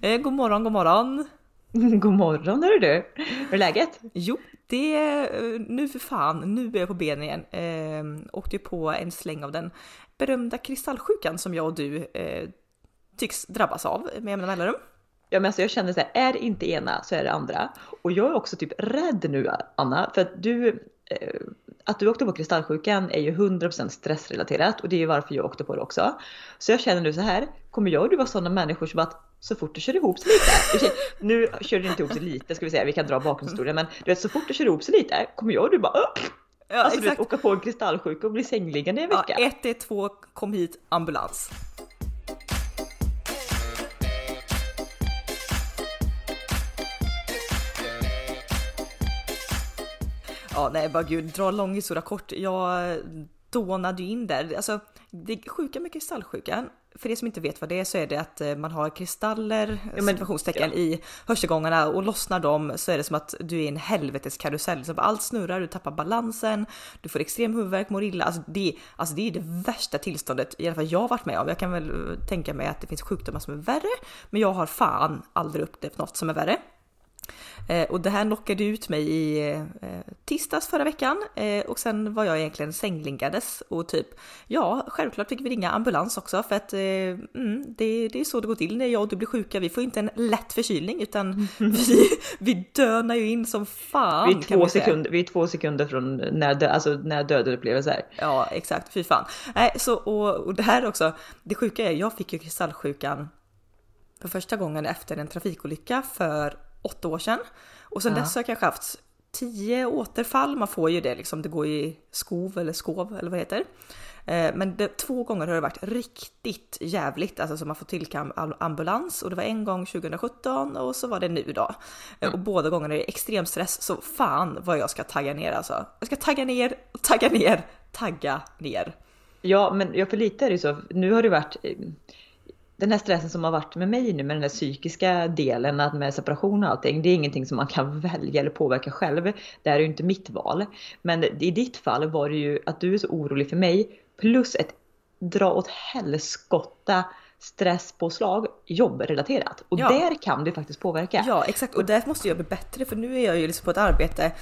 Eh, god morgon, god morgon. God morgon hörru du! Hur är läget? Jo, det är nu för fan, nu är jag på benen igen. Eh, åkte på en släng av den berömda kristallsjukan som jag och du eh, tycks drabbas av med jämna mellanrum. Ja men alltså jag känner så här, är det inte ena så är det andra. Och jag är också typ rädd nu Anna, för att du, eh, att du åkte på kristallsjukan är ju 100% stressrelaterat och det är ju varför jag åkte på det också. Så jag känner nu så här, kommer jag och du vara sådana människor som att så fort det kör ihop sig lite, nu kör det inte ihop sig lite ska vi säga, vi kan dra bakgrundshistorien, men du vet så fort det kör ihop sig lite kommer jag och du bara upp. Ja, alltså exakt. du vet, åka på en kristallsjuka och bli sängliggande i en vecka. Ja, 112 kom hit ambulans. Ja, nej, bara gud, dra lång historia kort. Jag dånade ju in där. Alltså, det sjuka med kristallsjukan, för er som inte vet vad det är så är det att eh, man har kristaller, ja, men, ja. i hörselgångarna och lossnar de så är det som att du är i en helveteskarusell. Så allt snurrar, du tappar balansen, du får extrem huvudvärk, mår illa. Alltså det, alltså det är det värsta tillståndet i alla fall jag har varit med om. Jag kan väl tänka mig att det finns sjukdomar som är värre, men jag har fan aldrig upplevt något som är värre. Eh, och det här knockade ut mig i eh, tisdags förra veckan eh, och sen var jag egentligen sängliggandes och typ ja, självklart fick vi ringa ambulans också för att mm, det, det är så det går till när jag och du blir sjuka. Vi får inte en lätt förkylning utan vi, vi dönar ju in som fan. Vi är två, sekunder, vi är två sekunder från när, dö, alltså, när döden. Ja, exakt. Fy fan. Så och, och det här också. Det sjuka är, jag fick ju kristallsjukan för första gången efter en trafikolycka för åtta år sedan. Och sen ja. dess har jag kanske haft tio återfall. Man får ju det liksom, det går i skov eller skov eller vad det heter. Eh, men det, två gånger har det varit riktigt jävligt, alltså så man får tillkalla ambulans och det var en gång 2017 och så var det nu då. Eh, mm. Och båda gångerna är det extrem stress så fan vad jag ska tagga ner alltså. Jag ska tagga ner, tagga ner, tagga ner. Ja, men jag för lite är det så. Nu har det varit eh, den här stressen som har varit med mig nu med den här psykiska delen med separation och allting. Det är ingenting som man kan välja eller påverka själv. Det här är ju inte mitt val. Men i ditt fall var det ju att du är så orolig för mig plus ett dra åt helskotta stresspåslag jobbrelaterat. Och ja. där kan du faktiskt påverka. Ja exakt och där måste jag bli bättre för nu är jag ju liksom på ett arbete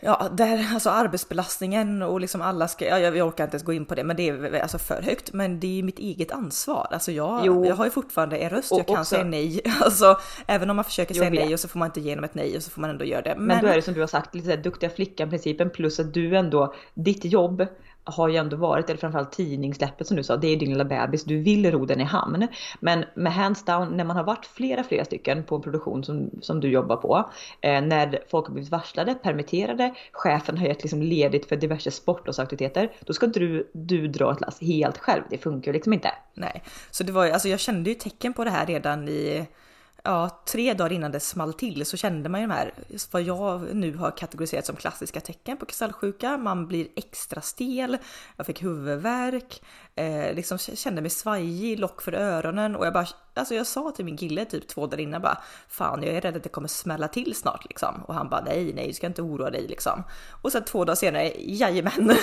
Ja, där, alltså arbetsbelastningen och liksom alla ska, ja, jag orkar inte ens gå in på det, men det är alltså för högt. Men det är mitt eget ansvar. Alltså jag, jag har ju fortfarande en röst, och jag kan också, säga nej. Alltså även om man försöker säga nej och så får man inte igenom ett nej och så får man ändå göra det. Men, men då är det som du har sagt, lite såhär duktiga flickan principen plus att du ändå, ditt jobb har ju ändå varit, eller framförallt tidningssläppet som du sa, det är din lilla bebis, du vill ro den i hamn. Men med hands down, när man har varit flera, flera stycken på en produktion som, som du jobbar på, eh, när folk har blivit varslade, permitterade, chefen har gett liksom ledigt för diverse sportlovsaktiviteter, då ska inte du, du dra ett lass helt själv, det funkar ju liksom inte. Nej, så det var ju, alltså jag kände ju tecken på det här redan i ja, tre dagar innan det small till så kände man ju de här, vad jag nu har kategoriserat som klassiska tecken på kristallsjuka. Man blir extra stel, jag fick huvudvärk, eh, liksom kände mig svajig, lock för öronen och jag bara, alltså jag sa till min kille typ två dagar innan bara, fan jag är rädd att det kommer smälla till snart liksom. Och han bara, nej, nej, du ska inte oroa dig liksom. Och sen två dagar senare, jajamän. Mm.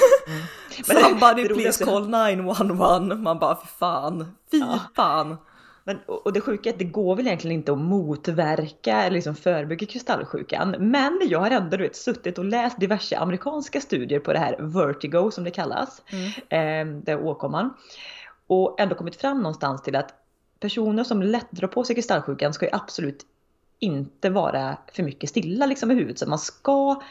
Somebody please call 911. Man bara, fy fan, fy ja. fan. Men, och det sjuka är att det går väl egentligen inte att motverka eller liksom förebygga kristallsjukan. Men jag har ändå du vet, suttit och läst diverse amerikanska studier på det här vertigo som det kallas. Mm. Eh, det är åkomman. Och ändå kommit fram någonstans till att personer som lätt drar på sig kristallsjukan ska ju absolut inte vara för mycket stilla liksom i huvudet. Så man ska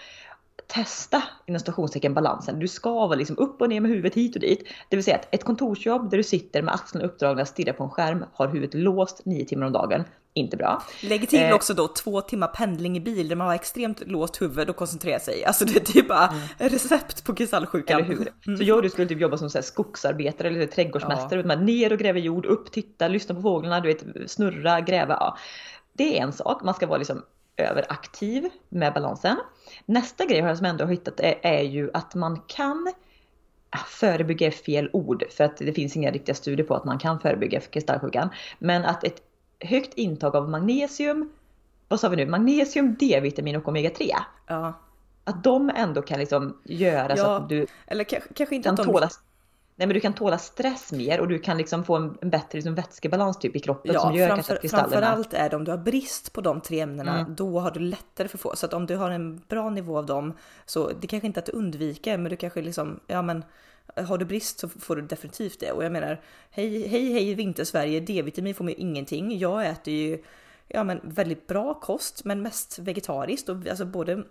testa inom stationstecken balansen. Du ska vara liksom upp och ner med huvudet hit och dit. Det vill säga att ett kontorsjobb där du sitter med axlarna uppdragna, stirrar på en skärm, har huvudet låst nio timmar om dagen. Inte bra. Lägg till eh, också då två timmar pendling i bil där man har extremt låst huvud och koncentrerar sig. Alltså det är typ bara mm. recept på kristallsjukan. Eller hur? Mm. Så jag och du skulle typ jobba som så här skogsarbetare eller trädgårdsmästare. Ja. Man ner och gräver jord, upp, titta, lyssna på fåglarna, du vet, snurra, gräva. Ja. Det är en sak, man ska vara liksom överaktiv med balansen. Nästa grej som jag ändå har hittat är, är ju att man kan förebygga fel ord för att det finns inga riktiga studier på att man kan förebygga kristallsjukan. Men att ett högt intag av magnesium, vad sa vi nu, magnesium, D-vitamin och omega-3. Ja. Att de ändå kan liksom göra ja, så att du eller kanske inte kan att de... tåla Nej men du kan tåla stress mer och du kan liksom få en, en bättre liksom, vätskebalans typ i kroppen ja, som gör framför, att kristallerna... Framförallt är det om du har brist på de tre ämnena, mm. då har du lättare för att få. Så att om du har en bra nivå av dem, så det kanske inte att du undviker, men du kanske liksom, ja men har du brist så får du definitivt det. Och jag menar, hej hej hej vintersverige, D-vitamin får man ju ingenting. Jag äter ju ja, men väldigt bra kost, men mest vegetariskt och alltså både Eh,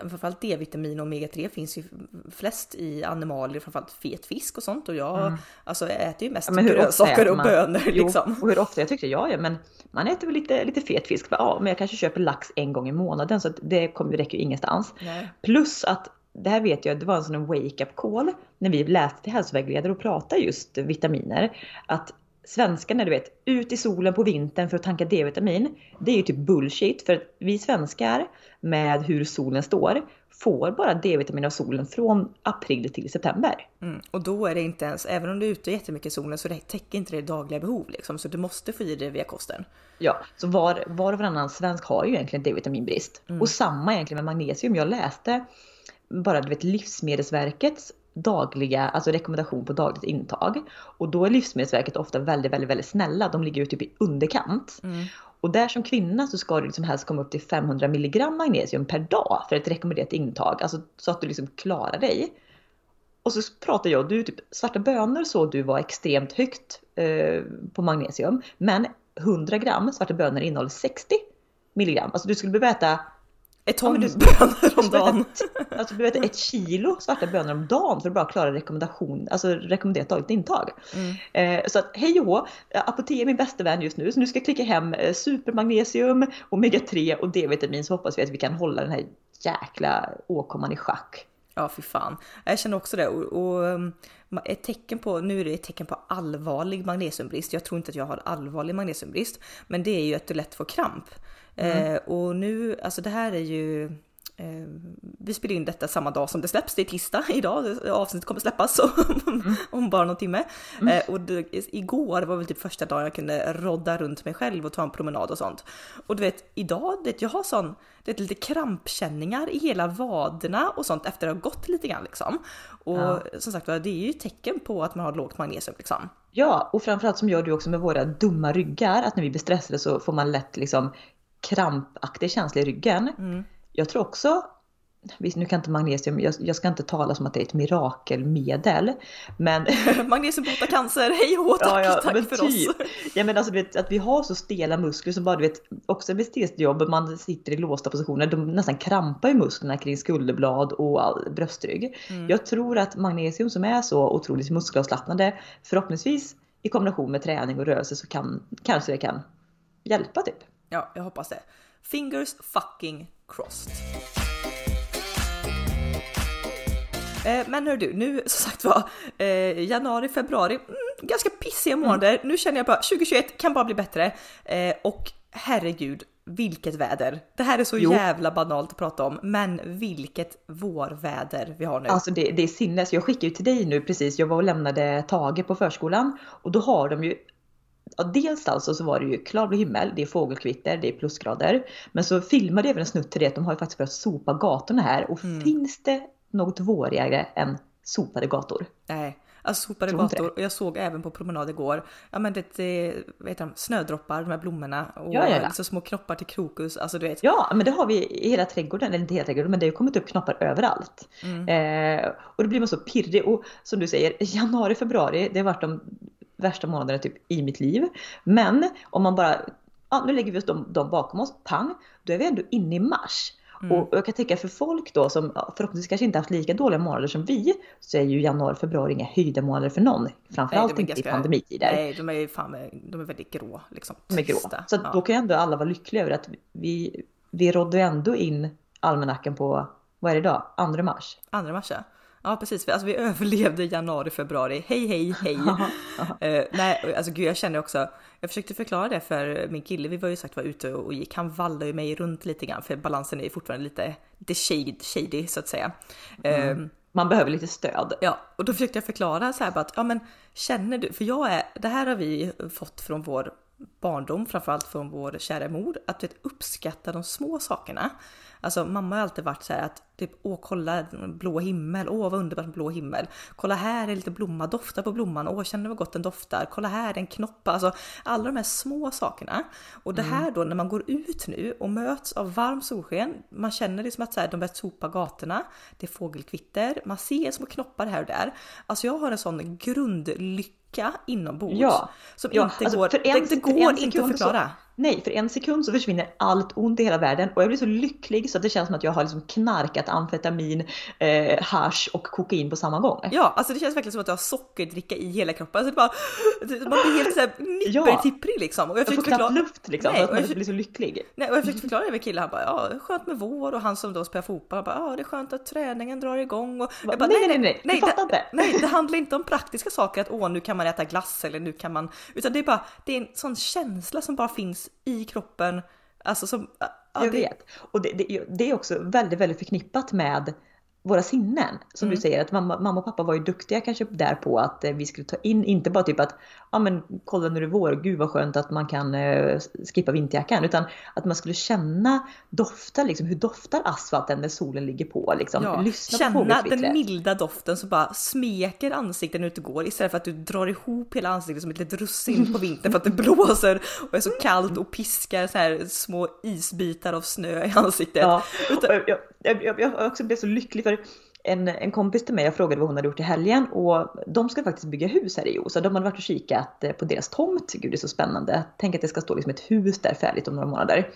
framförallt D-vitamin och omega-3 finns ju flest i animalier, framförallt fet fisk och sånt. Och jag mm. alltså, äter ju mest ja, grönsaker och bönor. Jo, liksom. och hur ofta? Jag tyckte jag ja, men man äter väl lite, lite fet fisk. Ja, men jag kanske köper lax en gång i månaden så det kommer, räcker ju ingenstans. Nej. Plus att det här vet jag, det var en sån wake-up call när vi läste till hälsovägledare och pratade just vitaminer. Att svenskarna, du vet, ut i solen på vintern för att tanka D-vitamin. Det är ju typ bullshit för vi svenskar med hur solen står får bara D-vitamin av solen från april till september. Mm. Och då är det inte ens, även om du är ute jättemycket i solen så det täcker inte det dagliga behov liksom. Så du måste få i det via kosten. Ja, så var, var och varannan svensk har ju egentligen D-vitaminbrist. Mm. Och samma egentligen med magnesium. Jag läste bara du vet Livsmedelsverkets dagliga, alltså rekommendation på dagligt intag. Och då är Livsmedelsverket ofta väldigt, väldigt, väldigt snälla. De ligger ju typ i underkant. Mm. Och där som kvinna så ska du liksom helst komma upp till 500 mg magnesium per dag för ett rekommenderat intag. Alltså så att du liksom klarar dig. Och så pratar jag, du typ svarta bönor såg du var extremt högt eh, på magnesium. Men 100 gram svarta bönor innehåller 60 milligram. Alltså du skulle behöva äta ett ton ja, du, bönor om dagen. Alltså du vet ett kilo svarta bönor om dagen för att bara klara rekommendation, alltså rekommenderat dagligt intag. Mm. Eh, så att hej och hå, apotek är min bästa vän just nu så nu ska jag klicka hem eh, supermagnesium, omega 3 och D-vitamin så hoppas vi att vi kan hålla den här jäkla åkomman i schack. Ja, fy fan. Jag känner också det. Och, och, um, ett tecken på, nu är det ett tecken på allvarlig magnesiumbrist. Jag tror inte att jag har allvarlig magnesiumbrist, men det är ju att du lätt får kramp. Mm. Eh, och nu, alltså det här är ju eh, vi spelar in detta samma dag som det släpps, det är tisdag idag, avsnittet kommer släppas om, mm. om bara någon timme. Mm. Eh, och det, igår var väl typ första dagen jag kunde rodda runt mig själv och ta en promenad och sånt. Och du vet, idag, det, jag har sån, det är lite krampkänningar i hela vaderna och sånt efter att ha gått lite grann liksom. Och ja. som sagt det är ju tecken på att man har lågt magnesium liksom. Ja, och framförallt som gör du också med våra dumma ryggar, att när vi blir stressade så får man lätt liksom krampaktig känsla i ryggen. Mm. Jag tror också, nu kan inte magnesium, jag, jag, ska inte tala som att det är ett mirakelmedel. Men... magnesium botar cancer, hej och tack, ja, ja, tack för typ. oss. Ja men alltså vet, att vi har så stela muskler som bara du vet, också vid jobb man sitter i låsta positioner, de nästan krampar i musklerna kring skulderblad och all, bröstrygg. Mm. Jag tror att magnesium som är så otroligt muskelavslappnande, förhoppningsvis i kombination med träning och rörelse så kan kanske det kan hjälpa typ. Ja, jag hoppas det. Fingers fucking crossed. Eh, men hör du, nu som sagt var eh, januari, februari, mm, ganska pissiga mm. månader. Mm. Nu känner jag bara 2021 kan bara bli bättre eh, och herregud vilket väder! Det här är så jo. jävla banalt att prata om, men vilket vårväder vi har nu. Alltså det, det är sinnes. Jag skickade ju till dig nu precis. Jag var och lämnade Tage på förskolan och då har de ju ja, dels alltså så var det ju klarblå himmel, det är fågelkvitter, det är plusgrader. Men så filmade jag även en snutt till det att de har ju faktiskt börjat sopa gatorna här och mm. finns det något vårigare än sopade gator? Nej. Alltså sopade gator och jag såg även på promenad igår, ja men det, heter de, snödroppar, de här blommorna och ja, ja, ja. Liksom små knoppar till krokus. Alltså du vet. Ja men det har vi i hela trädgården, eller inte hela trädgården men det har kommit upp knoppar överallt. Mm. Eh, och då blir man så pirrig och som du säger, januari, februari, det har varit de värsta månaderna typ i mitt liv. Men om man bara, ja, nu lägger vi oss dem, dem bakom oss, pang, då är vi ändå inne i mars. Mm. Och jag kan tänka för folk då som förhoppningsvis kanske inte haft lika dåliga månader som vi så är ju januari, februari inga höjda månader för någon. Framförallt nej, inte ganska, i pandemitider. Nej, de är fan de är väldigt grå liksom. De är grå. Så ja. då kan ju ändå alla vara lyckliga över att vi, vi rådde ändå in almanackan på, vad är det idag? 2 mars? 2 mars ja. Ja precis, alltså vi överlevde januari, februari. Hej hej hej! uh, nej, alltså gud jag känner också, jag försökte förklara det för min kille, vi var ju sagt var ute och gick, han vallade ju mig runt lite grann för balansen är ju fortfarande lite, lite shady, shady så att säga. Mm. Uh, man behöver lite stöd. Ja, och då försökte jag förklara så här bara att ja men känner du, för jag är, det här har vi fått från vår barndom, framförallt från vår kära mor, att vet, uppskatta de små sakerna. Alltså mamma har alltid varit så här att typ åh kolla blå himmel, åh vad underbart blå himmel. Kolla här är lite blomma, dofta på blomman, åh känner vad gott den doftar. Kolla här är en knopp, alltså alla de här små sakerna. Och det här då när man går ut nu och möts av varm solsken, man känner liksom att så här, de börjar sopa gatorna, det är fågelkvitter, man ser små knoppar här och där. Alltså jag har en sån grundlycka inombords Ja. som Ja, inte alltså, går, för en för går en inte att sekund så- förklara. Nej, för en sekund så försvinner allt ont i hela världen och jag blir så lycklig så att det känns som att jag har liksom knarkat amfetamin, eh, hasch och kokain på samma gång. Ja, alltså det känns verkligen som att jag har sockerdricka i hela kroppen. Alltså det bara, man blir helt såhär nippertipprig liksom. Och jag Jag får försökte knappt förklara, luft liksom Nej, för att man jag- blir så lycklig. nej, och jag försökte förklara det med killen, han bara ja, skönt med vår och han som då spelar fotboll, han bara ja, det är skönt att träningen drar igång. Och jag bara, nej, nej, nej, nej, du fattar det, nej, det handlar inte om praktiska saker att åh, nu kan man äta glass eller nu kan man, utan det är bara, det är en sån känsla som bara finns i kroppen. Alltså som, ja, Jag det, vet. Och det, det, det är också väldigt, väldigt förknippat med våra sinnen. Som Mm. du säger, att mamma, mamma och pappa var ju duktiga kanske där på att eh, vi skulle ta in, inte bara typ att ja men kolla nu är det vår, gud vad skönt att man kan eh, skippa vinterjackan. Utan att man skulle känna, dofta liksom, hur doftar asfalten när solen ligger på? Liksom. Ja, Lyssna på känna fågelkvittret. den milda doften som bara smeker ansiktet när du inte går istället för att du drar ihop hela ansiktet som ett litet russin på vintern för att det blåser och är så kallt och piskar så här små isbitar av snö i ansiktet. Ja, Utan- och jag, jag, jag, jag också blev så lycklig för en, en kompis till mig, jag frågade vad hon hade gjort i helgen och de ska faktiskt bygga hus här i Jo. Så de hade varit och kikat eh, på deras tomt. Gud det är så spännande. Tänk att det ska stå liksom ett hus där färdigt om några månader.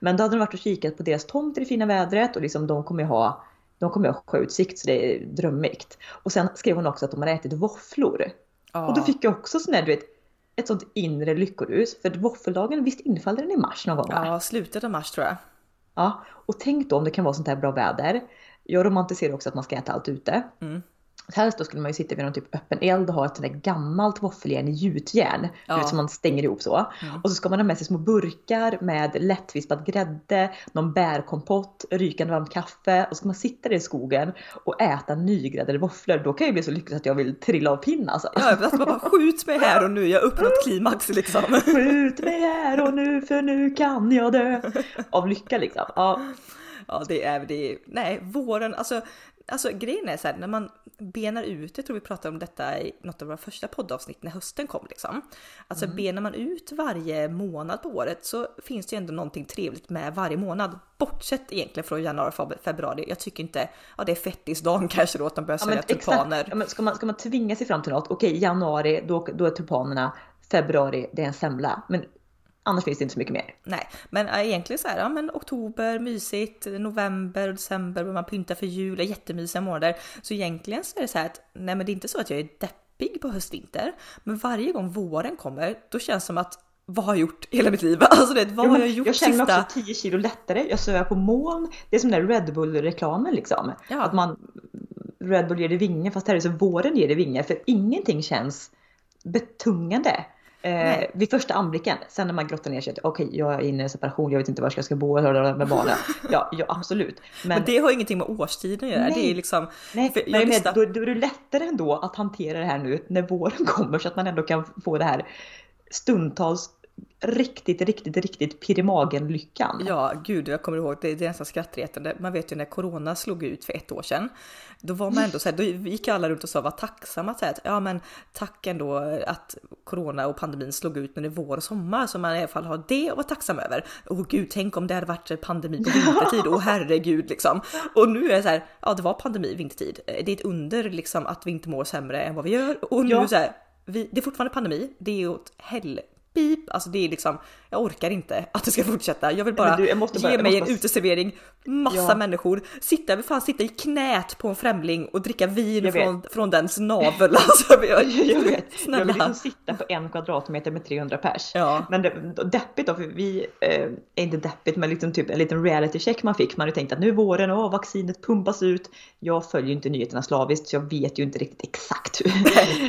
Men då hade de varit och kikat på deras tomt i det fina vädret och liksom de kommer ju ha de kommer ha sjöutsikt så det är drömmigt. Och sen skrev hon också att de hade ätit våfflor. Ja. Och då fick jag också sån här, du vet, ett sånt inre lyckorus. För våffeldagen, visst infaller den i mars någon gång? Ja, slutet av mars tror jag. Ja, och tänk då om det kan vara sånt här bra väder. Jag romantiserar också att man ska äta allt ute. Mm. Helst då skulle man ju sitta vid någon typ öppen eld och ha ett sånt där gammalt våffeljärn i gjutjärn. Ja. Vet, som man stänger ihop så. Mm. Och så ska man ha med sig små burkar med lättvispad grädde, någon bärkompott, rykande varmt kaffe. Och så ska man sitta där i skogen och äta nygräddade våfflor. Då kan jag bli så lycklig att jag vill trilla av pinn alltså. Ja, alltså bara skjut mig här och nu, jag har uppnått klimax liksom. Skjut mig här och nu för nu kan jag dö. Av lycka liksom. Ja. Ja, det är det. är- Nej, våren, alltså, alltså grejen är så här när man benar ut, jag tror vi pratade om detta i något av våra första poddavsnitt när hösten kom liksom. Alltså benar man ut varje månad på året så finns det ju ändå någonting trevligt med varje månad. Bortsett egentligen från januari, feb- februari. Jag tycker inte, ja det är fettisdagen kanske då att de börjar Ja, sälja tulpaner. Ja, men ska, man, ska man tvinga sig fram till något, okej januari då, då är tulpanerna, februari det är en semla. Men annars finns det inte så mycket mer. Nej, men äh, egentligen så här, ja men oktober, mysigt, november december börjar man pynta för jul, är jättemysiga månader. Så egentligen så är det så här att, nej men det är inte så att jag är deppig på höstvinter, men varje gång våren kommer, då känns det som att vad har jag gjort hela mitt liv? Alltså det, vad Jo, har jag gjort jag känner mig sista... också 10 kilo lättare, jag svävar på moln. Det är som den där Red Bull-reklamen liksom. Ja. Att man, Red Bull ger dig vingar fast här är det så våren ger dig vingar. För ingenting känns betungande. Eh, vid första anblicken, sen när man grottar ner sig, okej jag är inne i en separation, jag vet inte var jag ska bo med barnen. Ja, ja absolut. Men, Men det har ingenting med årstiden att göra. Nej. Det är liksom... nej, men jag lyssnar- då, då är det lättare ändå att hantera det här nu när våren kommer så att man ändå kan få det här stundtals riktigt, riktigt, riktigt pirr i magen-lyckan. Ja, gud, jag kommer ihåg, det, det är nästan skrattretande. Man vet ju när corona slog ut för ett år sedan. Då var man ändå så här, då gick alla runt och sa var tacksamma. Så här, att, ja, men tack ändå att corona och pandemin slog ut när det är vår och sommar så man i alla fall har det att vara tacksam över. Åh gud, tänk om det hade varit pandemi på vintertid. Åh herregud liksom. Och nu är det så här, ja, det var pandemi vintertid. Det är ett under liksom att vi inte mår sämre än vad vi gör och nu Ja. så här, vi, det är fortfarande pandemi. Det är åt hell pip, alltså det är liksom, jag orkar inte att det ska fortsätta. Jag vill bara du, jag bara- ge jag mig måste en uteservering, massa Ja. människor, sitta, jag vill fan sitta i knät på en främling och dricka vin Jag från, från dens navel. Alltså, jag, Jag vet, jag vill liksom sitta på en kvadratmeter med 300 pers. Ja. Men det, deppigt då, för vi, eh, är inte deppigt men liksom typ en liten reality check man fick. Man hade tänkt att nu är våren, åh, vaccinet pumpas ut. Jag följer ju inte nyheterna slaviskt så jag vet ju inte riktigt exakt hur.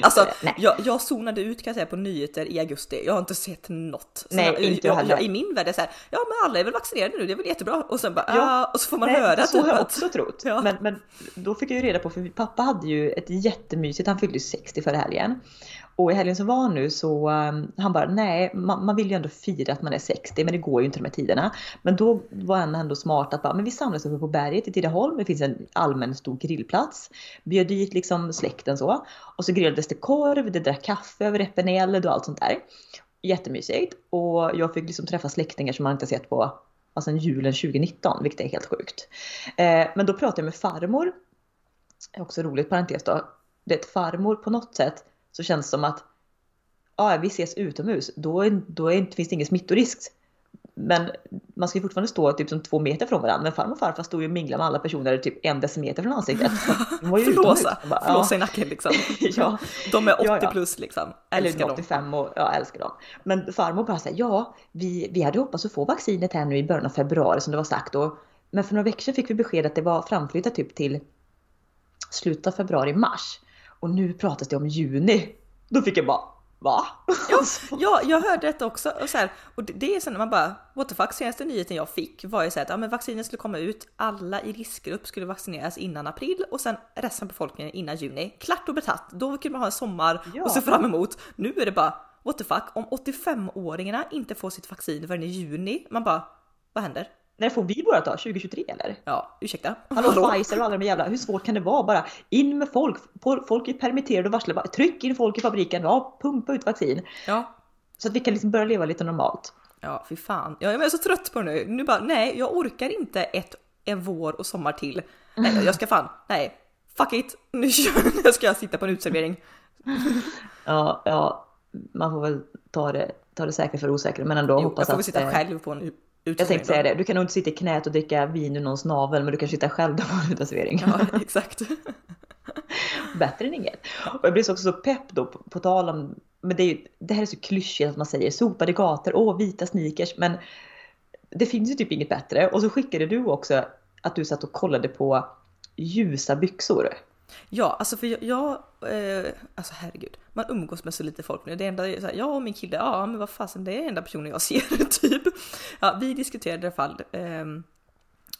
Alltså, Nej. jag, jag zonade ut kan jag säga på nyheter i augusti. Jag har inte sett något. Så Nej, jag, inte jag heller. I min värld är det så här, ja men alla är väl vaccinerade nu, det är väl jättebra. Och sen bara, Ja. ja. och så får man Nej, höra så typ har jag att- också trott. Ja. Men, men då fick jag ju reda på, för pappa hade ju ett jättemysigt, han fyllde ju 60 förra helgen. Och i helgen som var nu så um, han bara nej man, man, vill ju ändå fira att man är 60 men det går ju inte de här tiderna. Men då var han ändå smart att bara, men vi samlas uppe på berget i Tidaholm. Det finns en allmän stor grillplats. Bjöd dit liksom släkten så. Och så grillades det korv, det drack kaffe över repenel och allt sånt där. Jättemysigt. Och jag fick liksom träffa släktingar som man inte sett på alltså julen 2019, vilket är helt sjukt. Eh, men då pratade jag med farmor. Också roligt parentes då. Det farmor på något sätt så känns det som att ja, vi ses utomhus, då, är, då är, finns det ingen smittorisk. Men man ska ju fortfarande stå typ som två meter från varandra. Men farmor och farfar stod ju och minglade med alla personer typ en decimeter från ansiktet. De var ju Flåsa, bara, Flåsa i nacken liksom. ja. De är 80 ja, ja. plus liksom. Älskar Eller 85 och ja, älskar dem. Men farmor bara säger ja, vi, vi hade hoppats att få vaccinet här nu i början av februari som det var sagt. Och, men för några veckor sedan fick vi besked att det var framflyttat typ till slutet av februari, mars. Och nu pratas det om juni. Då fick jag bara Va? Ja, ja jag hörde detta också. Och, så här, och det är så när man bara what the fuck. Senaste nyheten jag fick var ju så att ja, men vaccinet skulle komma ut. Alla i riskgrupp skulle vaccineras innan april och sen resten av befolkningen innan juni. Klart och betatt. Då kunde man ha en sommar ja. och se fram emot. Nu är det bara what the fuck. Om 85-åringarna inte får sitt vaccin förrän i juni. Man bara vad händer? När får vi vårat då? 2023 eller? Ja, ursäkta. Hallå, Hallå. Pfizer och alla de jävla, hur svårt kan det vara bara? In med folk, folk är permitterade och varslade, tryck in folk i fabriken, ja, pumpa ut vaccin. Ja. Så att vi kan liksom börja leva lite normalt. Ja, fy fan. Jag är så trött på det nu. Nu bara, nej, jag orkar inte ett, en vår och sommar till. Nej, jag ska fan, nej, fuck it, nu ska jag sitta på en utservering. ja, ja, man får väl ta det, ta det säkra för osäkra, men ändå jo, hoppas att... Jag får väl sitta själv på en jag tänkte säga det, du kan nog inte sitta i knät och dricka vin ur någons navel men du kan sitta själv där på en uteservering. Ja, exakt. Bättre än inget. Och jag blir också så pepp då på, på tal om, men det, är det här är så klyschigt att man säger sopade gator, åh vita sneakers, men det finns ju typ inget bättre. Och så skickade du också att du satt och kollade på ljusa byxor. Ja, alltså för jag, jag eh, alltså herregud, man umgås med så lite folk nu. Det enda är så här, jag och min kille, ja men vad fasen det är enda personen jag ser typ. Ja, vi diskuterade i alla fall ehm,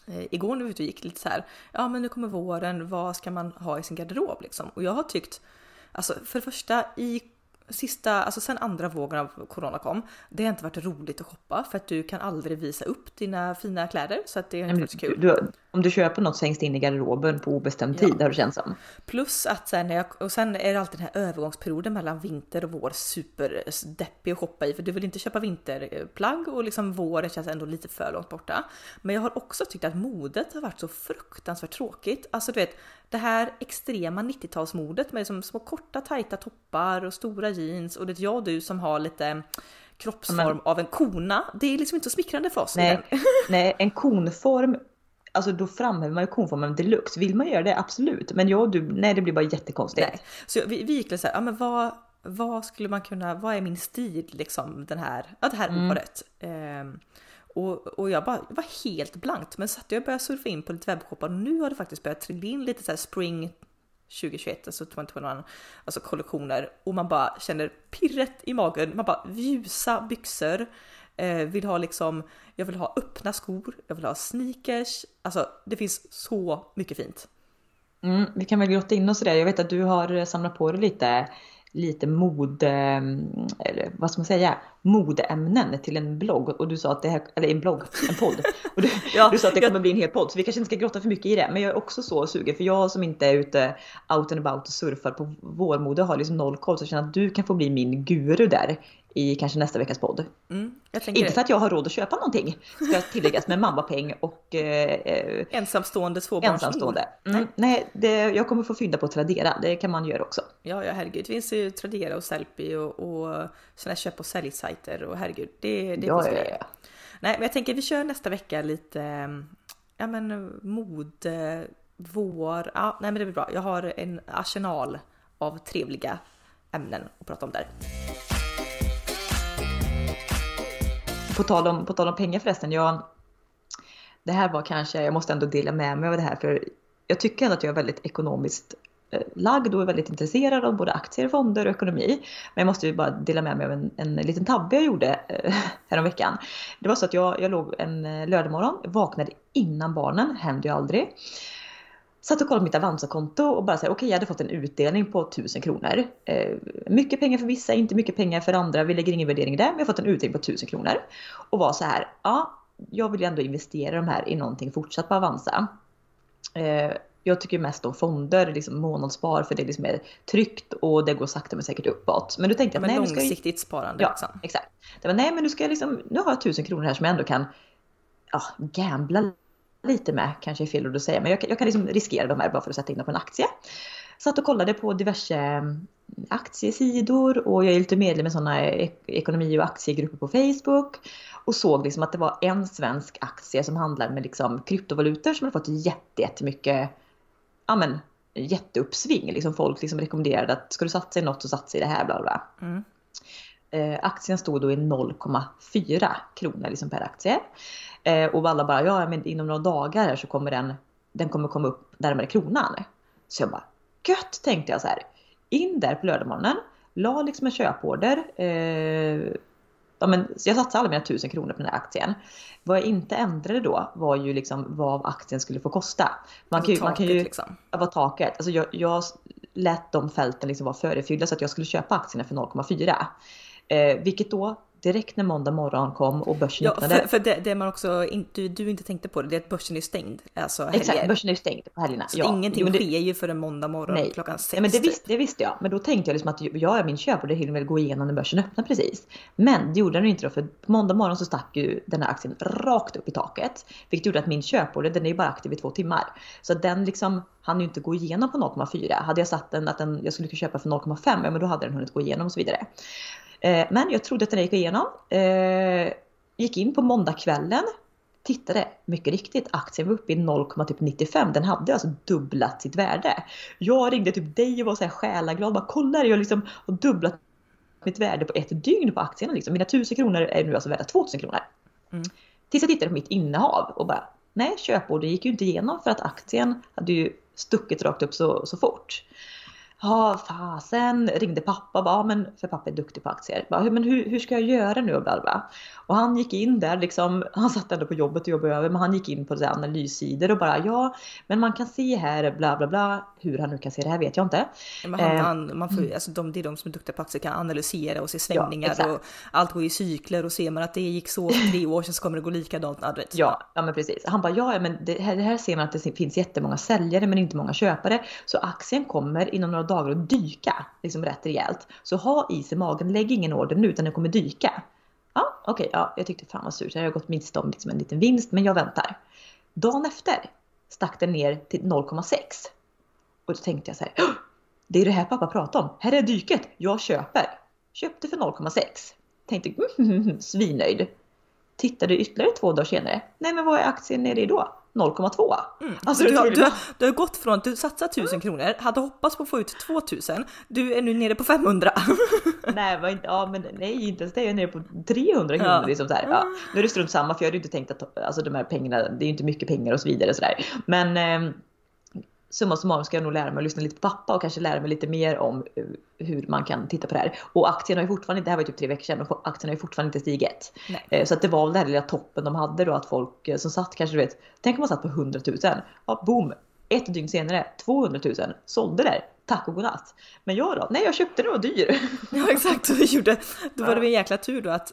eh, igår när vi ute och gick lite så här, ja men nu kommer våren, vad ska man ha i sin garderob liksom? Och jag har tyckt, alltså för det första i sista, alltså sen andra vågen av corona kom, det har inte varit roligt att shoppa för att du kan aldrig visa upp dina fina kläder så att det är inte så kul. Du, om du köper något så hängs det in i garderoben på obestämd tid ja. har det känts som. Plus att sen, jag, och sen är det alltid den här övergångsperioden mellan vinter och vår superdeppig att shoppa i för du vill inte köpa vinterplagg och liksom våren känns ändå lite för långt borta. Men jag har också tyckt att modet har varit så fruktansvärt tråkigt. Alltså du vet det här extrema 90-talsmodet med liksom små korta tajta toppar och stora jeans och det är jag och du som har lite kroppsform Men, av en kona. Det är liksom inte så smickrande för oss. Nej, nej en konform alltså då framhäver man ju konformen deluxe. Vill man göra det, absolut. Men jag och du, nej det blir bara jättekonstigt. Nej. Så vi, vi gick så här, ja men vad, vad skulle man kunna, vad är min stil liksom den här, ja det här mm. året? Um, och, och jag bara var helt blankt. Men satt jag och började surfa in på lite webbshoppar och nu har det faktiskt börjat trilla in lite så här spring 2021, alltså 2021, alltså kollektioner och man bara känner pirret i magen. Man bara ljusa byxor, eh, vill ha liksom, jag vill ha öppna skor, jag vill ha sneakers. Alltså det finns så mycket fint. Mm, vi kan väl grotta in oss i det. Jag vet att du har samlat på dig lite lite mode, eller vad ska man säga, modeämnen till en blogg och du sa att det här, eller en blogg, en podd. Och du, ja, du sa att det kommer bli en hel podd så vi kanske inte ska grotta för mycket i det. Men jag är också så sugen för jag som inte är ute out and about och surfar på vårmode har liksom noll koll så jag känner att du kan få bli min guru där i kanske nästa veckas podd. Mm, inte för att jag har råd att köpa någonting, ska tilläggas, med mammapeng och eh, eh ensamstående småbarnsmor. Ensamstående. Mm, nej, det, jag kommer få fynda på Tradera, det kan man göra också. Ja, ja herregud, det finns ju Tradera och Sellpy och, och sådana köp och säljsajter och herregud, det, det ja, ja, ja. Nej, men jag tänker vi kör nästa vecka lite, ja men mode, vår, ja nej men det blir bra. Jag har en arsenal av trevliga ämnen att prata om där. På tal, om, på tal om pengar förresten, jag, det här var kanske, jag måste ändå dela med mig av det här för jag tycker ändå att jag är väldigt ekonomiskt eh, lagd och är väldigt intresserad av både aktier, fonder och ekonomi. Men jag måste ju bara dela med mig av en, en liten tabbe jag gjorde eh, häromveckan. Det var så att jag, jag låg en eh, lördagmorgon, vaknade innan barnen, händer ju aldrig. Satt och kollade mitt Avanza-konto och bara säga okej okay, jag hade fått en utdelning på 1000 kronor. Eh, mycket pengar för vissa, inte mycket pengar för andra. Vi lägger ingen värdering där, men jag har fått en utdelning på 1000 kronor. Och var så här, ja, jag vill ju ändå investera de här i någonting fortsatt på Avanza. Eh, jag tycker mest om fonder, liksom månadsspar för det är liksom mer tryggt och det går sakta men säkert uppåt. Men du tänkte att men nej, långsiktigt jag... sparande. Ja, liksom. exakt. Det var nej men nu ska jag liksom, nu har jag 1000 kronor här som jag ändå kan ja, gambla lite med, kanske är fel ord att säga, men jag, jag kan liksom riskera de här bara för att sätta in dem på en aktie. Satt och kollade på diverse mm, aktiesidor och jag är lite medlem i sådana ekonomi och aktiegrupper på Facebook och såg liksom att det var en svensk aktie som handlar med liksom kryptovalutor som har fått jättemycket, ja men jätteuppsving. Liksom folk liksom rekommenderade att ska du satsa i något så satsa i det här bla bla. Mm. Eh, aktien stod då i 0,4 kronor liksom per aktie. Eh, och alla bara, ja men inom några dagar här så kommer den, den kommer komma upp närmare kronan. Så jag bara, gött tänkte jag så här. In där på lördagmorgonen, la liksom en köporder. Eh, ja, men, jag satsade alla mina tusen kronor på den här aktien. Vad jag inte ändrade då var ju liksom vad aktien skulle få kosta. Man kan, alltså man kan ju, liksom. Vad taket. Alltså jag, jag lät de fälten liksom vara förefyllda så att jag skulle köpa aktierna för 0,4. Eh, vilket då direkt när måndag morgon kom och börsen ja, öppnade. För, för det, det, man också inte, du inte tänkte på det, det är att börsen är stängd. Alltså helger. Exakt, börsen är stängd på helgerna. Så ja. ingenting det, sker ju förrän måndag morgon nej. klockan sex. Nej, men det, visst, det visste jag. Men då tänkte jag liksom att jag är min köp och det hinner väl gå igenom när börsen öppnar precis. Men det gjorde den inte då för på måndag morgon så stack ju den här aktien rakt upp i taket. Vilket gjorde att min köporder, den är ju bara aktiv i två timmar. Så den liksom hann ju inte gå igenom på 0,4. Hade jag satt den att den, jag skulle köpa för 0,5, ja men då hade den hunnit gå igenom och så vidare. Eh, men jag trodde att den gick igenom. Eh, gick in på måndagskvällen. Tittade, mycket riktigt, aktien var uppe i 0,95. Den hade alltså dubblat sitt värde. Jag ringde typ dig och var så här själaglad. Bara kolla jag liksom har dubblat mitt värde på ett dygn på aktierna. Liksom. Mina 1000 kronor är nu alltså värda 2000 kronor. Mm. Tills jag tittade på mitt innehav och bara nej, köpordet gick ju inte igenom för att aktien hade ju stuckit rakt upp så, så fort. Ja, fasen, ringde pappa bara, men för pappa är duktig på aktier. Bara, men hur, hur ska jag göra nu och bla, bla. Och han gick in där liksom, han satt ändå på jobbet och jobbade över, men han gick in på så analyssidor och bara ja, men man kan se här bla bla bla. Hur han nu kan se det här vet jag inte. Men han, eh, han, man får, mm. alltså de, det är de som är duktiga på aktier kan analysera och se svängningar ja, och allt går i cykler och ser man att det gick så för tre år sedan så kommer det gå likadant. Ja, ja, men precis. Han bara ja, men det här, det här ser man att det finns jättemånga säljare men inte många köpare. Så aktien kommer inom några dagar att dyka liksom rätt rejält. Så ha is i magen, lägg ingen order nu utan den kommer dyka. Ja, okej, okay, ja, jag tyckte fan vad surt. Jag har gått miste om liksom en liten vinst, men jag väntar. Dagen efter stack den ner till 0,6. Och då tänkte jag så här. Det är det här pappa pratar om. Här är dyket. Jag köper. Köpte för 0,6. Tänkte mm, mm, mm, mm, svinnöjd. Tittade ytterligare två dagar senare. Nej men vad är aktien nere i då? 0,2. Mm. Alltså, du, har, du, har, du har gått från att du satsar 1000 kronor, hade hoppats på att få ut 2000, du är nu nere på 500. nej, var inte, ja, men nej, inte ens det, jag är nere på 300 kronor. Ja. Liksom så här. Ja. Nu är det strunt samma för jag hade inte tänkt att alltså, de här pengarna, det är ju inte mycket pengar och så vidare. Så där. Men eh, summa summarum ska jag nog lära mig att lyssna lite på pappa och kanske lära mig lite mer om eh, hur man kan titta på det här. Och aktien har ju fortfarande det här var ju typ tre veckor sedan, och aktien har ju fortfarande inte stigit. Nej. Eh, så att det var väl den här lilla toppen de hade då att folk eh, som satt kanske du vet, tänk om man satt på 100 000. Ja, boom! Ett dygn senare 200 000, sålde där tack och godnatt. Men jag då? Nej, jag köpte den och dyr. Ja exakt, du gjorde. Då var det en jäkla tur då att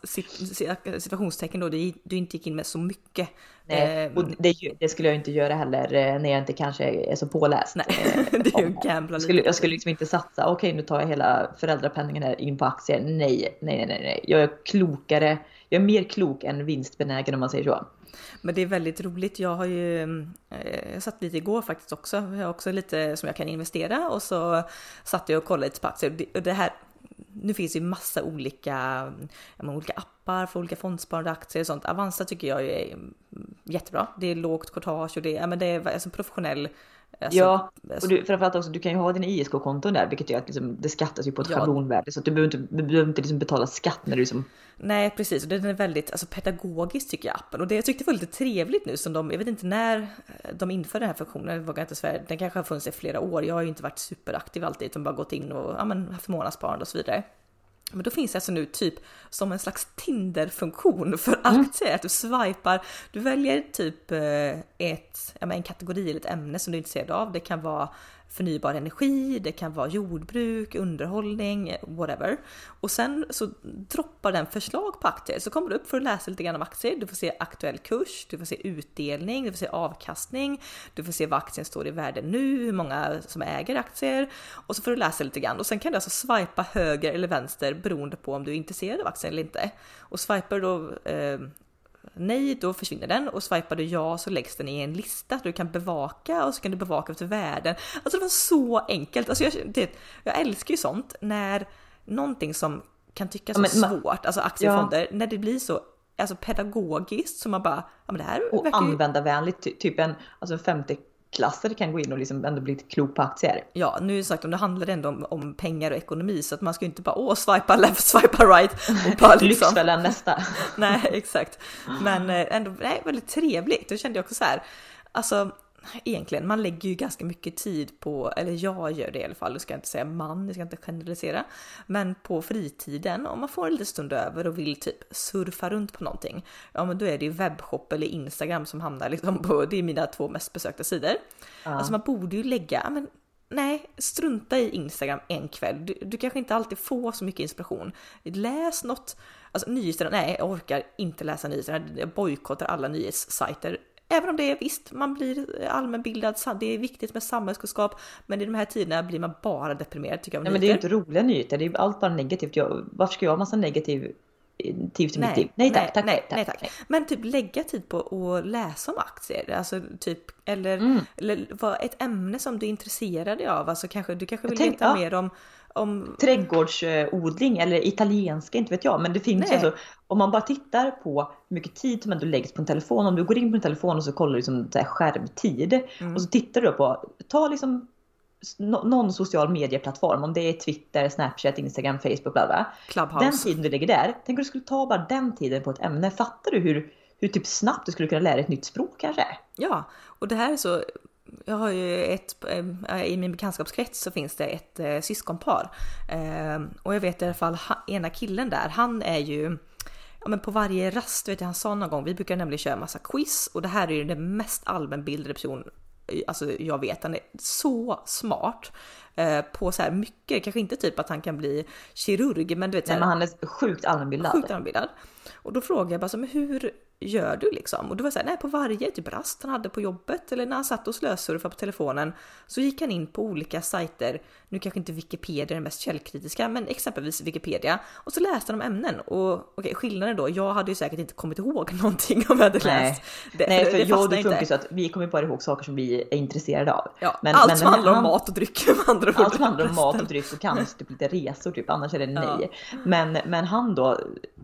situationstecken då, du inte gick in med så mycket. Nej, och ehm. det, det, skulle jag inte göra heller eh, när jag inte kanske är så påläst. Nej, det är ju gambla jag skulle, jag skulle liksom inte satsa, okej nu tar jag hela föräldrapenningen här in på aktier. Nej, nej, nej, nej. Jag är klokare, jag är mer klok än vinstbenägen om man säger så. Men det är väldigt roligt. Jag har ju, eh, jag satt lite igår faktiskt också. Jag har också lite som jag kan investera och så satt jag och kollade lite på aktier. Det här, nu finns ju massa olika, menar, olika appar för olika fondsparande aktier och sånt. Avanza tycker jag är jättebra. Det är lågt courtage och det, ja, men det är alltså professionell Alltså, ja, och du, framförallt också du kan ju ha dina ISK-konton där vilket gör att liksom, det skattas ju på ett ja. schablonvärde så att du behöver inte, du behöver inte liksom betala skatt när du liksom... Nej precis, och den är väldigt alltså, pedagogisk tycker jag appen och det jag tyckte var lite trevligt nu som de, jag vet inte när eh, de införde den här funktionen, vågar inte svära, den kanske har funnits i flera år, jag har ju inte varit superaktiv alltid utan bara gått in och ja, men, haft månadssparande och så vidare. Men då finns det alltså nu typ som en slags Tinder-funktion för aktier. Mm. Att du swipar, du väljer typ eh, ett, en kategori eller ett ämne som du är intresserad av. Det kan vara förnybar energi, det kan vara jordbruk, underhållning, whatever. Och sen så droppar den förslag på aktier. Så kommer du upp för att läsa lite grann om aktier. Du får se aktuell kurs, du får se utdelning, du får se avkastning, du får se vad aktien står i värde nu, hur många som äger aktier och så får du läsa lite grann och sen kan du alltså swipa höger eller vänster beroende på om du är intresserad av aktien eller inte. Och swipar då eh, nej, då försvinner den och swipar du ja så läggs den i en lista du kan bevaka och så kan du bevaka efter värden. Alltså det var så enkelt. Alltså jag, det, jag älskar ju sånt när någonting som kan tyckas ja, svårt, alltså aktiefonder, ja. när det blir så alltså pedagogiskt som man bara, ja men det här Och användarvänligt, typ en alltså 50 klasser kan gå in och liksom ändå bli klok på aktier. Ja, nu sagt om det handlar ändå om, om, pengar och ekonomi så att man ska ju inte bara åh swipa left, swipa right och bara liksom. Lyxfällan nästa. nej, exakt. Men eh, ändå nej, väldigt trevligt. Då kände jag också så här, alltså egentligen, man lägger ju ganska mycket tid på, eller jag gör det i alla fall, du ska inte säga man, jag ska inte generalisera, men på fritiden om man får en liten stund över och vill typ surfa runt på någonting, ja men då är det ju webbshop eller Instagram som hamnar liksom på, det är mina två mest besökta sidor. Ja. Alltså man borde ju lägga, men nej, strunta i Instagram en kväll. Du, du, kanske inte alltid får så mycket inspiration. Läs något, alltså nyheterna, nej jag orkar inte läsa nyheterna, jag bojkottar alla nyhetssajter Även om det är visst, man blir allmänbildad, det är viktigt med samhällskunskap, men i de här tiderna blir man bara deprimerad tycker jag. Nej, men det är ju inte roliga nyheter, det är allt bara negativt. Jag, varför ska jag ha massa negativ till nej, mitt liv. Nej tack, nej, tack, nej, tack, nej, tack. Men typ lägga tid på att läsa om aktier, alltså typ eller, mm. eller vad ett ämne som du är intresserad av, alltså kanske du kanske vill tänk, veta ja. mer om om... Trädgårdsodling eller italienska, inte vet jag. Men det finns Nej. alltså, om man bara tittar på hur mycket tid som ändå läggs på en telefon. Om du går in på en telefon och så kollar du liksom så skärmtid. Mm. Och så tittar du på, ta liksom någon social medieplattform, om det är Twitter, Snapchat, Instagram, Facebook, bla bla. Clubhouse. Den tiden du lägger där, tänk om du skulle ta bara den tiden på ett ämne. Fattar du hur, hur typ snabbt du skulle kunna lära dig ett nytt språk kanske? Ja, och det här är så jag har ju ett, äh, i min bekantskapskrets så finns det ett äh, syskonpar. Äh, och jag vet i alla fall ena killen där, han är ju Ja, men på varje rast, vet jag, han sa någon gång, vi brukar nämligen köra massa quiz och det här är ju den mest allmänbildade person alltså jag vet, han är så smart på så här mycket, kanske inte typ att han kan bli kirurg, men du vet. Nej, men han är sjukt allmänbildad. Sjukt allmänbildad. Och då frågar jag bara så, men hur gör du liksom? Och då var så här, nej på varje typ rast han hade på jobbet eller när han satt och slösurfade på telefonen så gick han in på olika sajter. Nu kanske inte Wikipedia är den mest källkritiska, men exempelvis Wikipedia och så läste han om ämnen och okej, okay, skillnaden då. Jag hade ju säkert inte kommit ihåg någonting om jag hade nej. läst. Det, nej, för, jag och du funkar så att vi kommer bara ihåg saker som vi är intresserade av. Ja, men, allt men, som handlar om mat och dryck. Andra allt som handlar om mat och dryck och kanske typ lite resor typ, annars är det nej. Ja. Men, men han då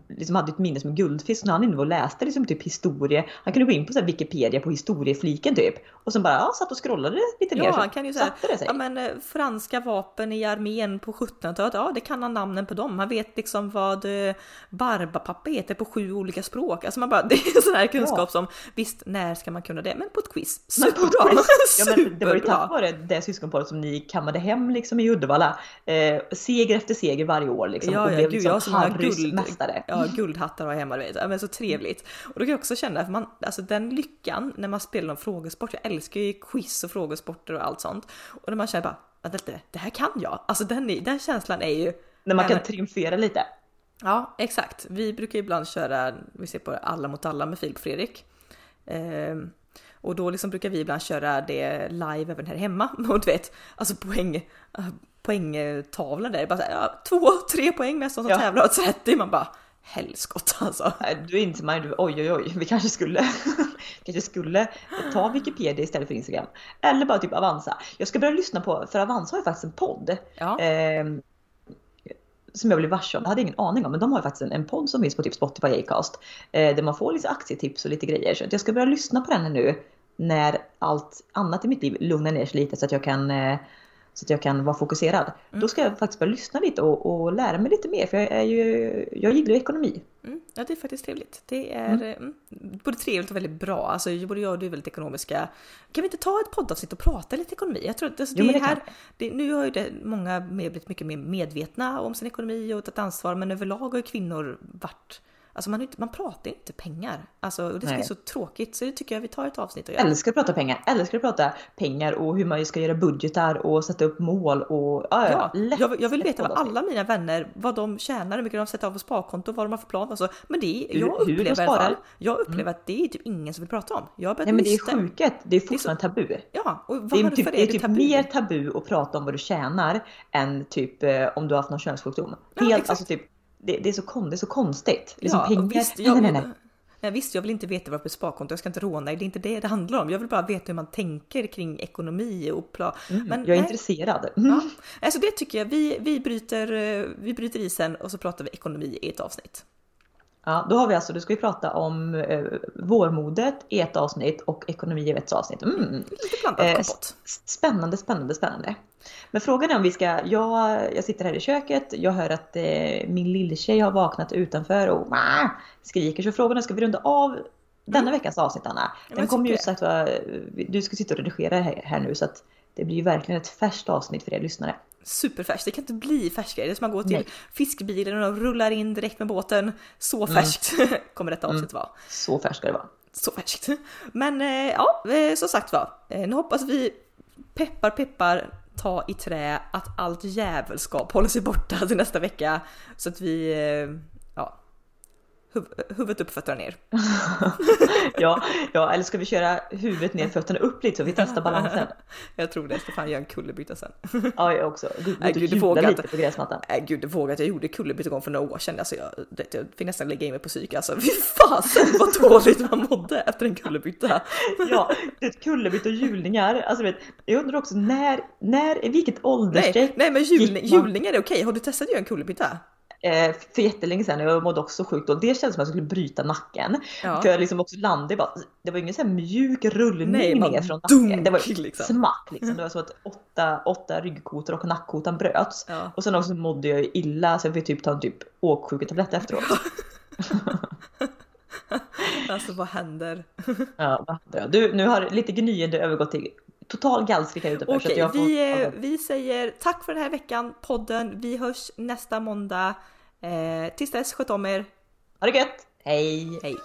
liksom hade ett minne som en guldfisk när han inne och läste liksom typ historia. Han kunde gå in på så Wikipedia på historiefliken typ. Och sen bara ja, satt och scrollade lite ja, ner. Ja, han kan ju säga, ja men eh, franska vapen i armén på 1700-talet, ja det kan han namnen på dem. Han vet liksom vad eh, barbapappa heter på sju olika språk. Alltså man bara, det är sån här kunskap ja. som visst, när ska man kunna det? Men på ett quiz. Superbra! ja, men det var ju tack vare det syskonparet som ni kammade hem liksom i Uddevalla. Eh, seger efter seger varje år liksom. Ja, och ja, blev gud, liksom jag har Harrys mästare. Ja, guldhattar jag hemma, vet. men så trevligt. Och då kan jag också känna, för man, alltså den lyckan när man spelar någon frågesport, jag älskar ju quiz och frågesporter och allt sånt. Och när man känner bara, att det, här kan jag. Alltså den, den känslan är ju... När man kan triumfera lite. Ja, exakt. Vi brukar ibland köra, vi ser på Alla mot alla med Filip och Fredrik. Ehm, och då liksom brukar vi ibland köra det live även här hemma. Och du vet, alltså poäng, poängtavlan där, bara så här, ja, två, tre poäng nästan som ja. tävlar och 30. Man bara helskott alltså. Du inser man ju, oj oj oj, vi kanske skulle, kanske skulle ta Wikipedia istället för Instagram. Eller bara typ Avanza. Jag ska börja lyssna på, för Avanza har ju faktiskt en podd. Ja. Eh, som jag blev varse om, jag hade ingen aning om, men de har ju faktiskt en, en podd som finns på typ Spotify Acast. Eh, där man får lite aktietips och lite grejer. Så jag ska börja lyssna på den nu när allt annat i mitt liv lugnar ner sig lite så att jag kan eh, så att jag kan vara fokuserad. Mm. Då ska jag faktiskt börja lyssna lite och, och, lära mig lite mer för jag, är ju, jag gillar ju ekonomi. Mm. Ja det är faktiskt trevligt. Det är mm. mm. både trevligt och väldigt bra. Alltså både jag och du är väldigt ekonomiska. Kan vi inte ta ett poddavsnitt och prata lite ekonomi? Jag tror att alltså, det, jo, det här, det, nu har ju det, många blivit mycket mer medvetna om sin ekonomi och tagit ansvar men överlag har ju kvinnor varit Alltså man, man pratar inte pengar. Alltså, och det är så tråkigt så det tycker jag vi tar ett avsnitt och gör. Älskar att prata pengar. Älskar att prata pengar och hur man ska göra budgetar och sätta upp mål och ja, ja, lätt, jag, jag vill veta vad alla mina vänner, vad de tjänar, hur mycket de sätter av på sparkonto, vad de har för plan. Alltså, men det är, jag hur, upplever hur i alla fall, jag upplever mm. att det är typ ingen som vill prata om. Jag Nej men det är sjuket. Det är fortfarande tabu. Ja, och vad det är, typ, det är, det är typ tabu? mer tabu att prata om vad du tjänar än typ eh, om du har haft någon könssjukdom. Helt, ja, alltså typ det, det, är, så, det är så konstigt. Liksom ja, pengar. Visst, jag, nej, nej, nej. Nej, visst, jag vill inte veta vad på sparkonto, jag ska inte råna, det är inte det det handlar om. Jag vill bara veta hur man tänker kring ekonomi och plan. Mm, Men, jag är nej. intresserad. Mm. Ja, alltså det tycker jag. Vi, vi, bryter, eh, vi bryter isen och så pratar vi ekonomi i ett avsnitt. Ja, då har vi alltså, då ska vi prata om eh, vårmodet i ett avsnitt och ekonomi i ett avsnitt. Mm. Lite blandat eh, Spännande, spännande, spännande. Men frågan är om vi ska, jag, jag sitter här i köket, jag hör att eh, min lilltjej har vaknat utanför och ah, skriker. Så frågan är, ska vi runda av denna mm. veckans avsnitt Anna? Den kommer ju sagt du ska sitta och redigera här, här nu så att det blir ju verkligen ett färskt avsnitt för er lyssnare superfärskt. Det kan inte bli färskare. Det är som att gå till Nej. fiskbilen och rullar in direkt med båten. Så mm. färskt mm. kommer detta avsnitt mm. vara. Så färskt ska det vara. Så färskt. Men eh, ja, eh, som sagt var. Eh, nu hoppas vi peppar peppar ta i trä att allt djävulskap håller sig borta till nästa vecka. Så att vi eh, huv huvudet upp, fötterna ner. ja, ja, eller ska vi köra huvudet ner, fötterna upp lite så vi testar balansen? jag tror det, Stefan gör en kullerbytta sen. ja, jag också. Nej, gud, du vågar lite på gräsmattan. Nej, gud, du vågar Jag gjorde kullerbytta gång för några år sedan. Alltså, jag, jag fick nästan lägga in mig på psyk. Alltså, fy fasen vad dåligt man mådde efter en kullerbytta. ja, det kullerbytta och hjulningar. Alltså, vet, jag undrar också när, när, vilket åldersstreck? Nej, nej, men hjul, hjulningar är okej. Har du testat att göra en kullerbytta? Eh, för jättelänge sedan och jag mådde också sjukt och det kändes som att jag skulle bryta nacken. Ja. För jag liksom också landade bara, det var ingen så mjuk rullning Nej, ner från nacken. det var liksom. smack liksom. Det var så att åtta, åtta ryggkotor och nackkotan bröts. Ja. Och sen också mådde jag illa så jag fick typ ta en typ åksjuketablett efteråt. alltså vad händer? ja, vad händer? Du, nu har lite gnyende övergått till total gallspricka ute Okej, okay, vi, får... vi säger tack för den här veckan, podden. Vi hörs nästa måndag. Eh, tills dess, sköt om er. Ha det gött! Hej! Hej!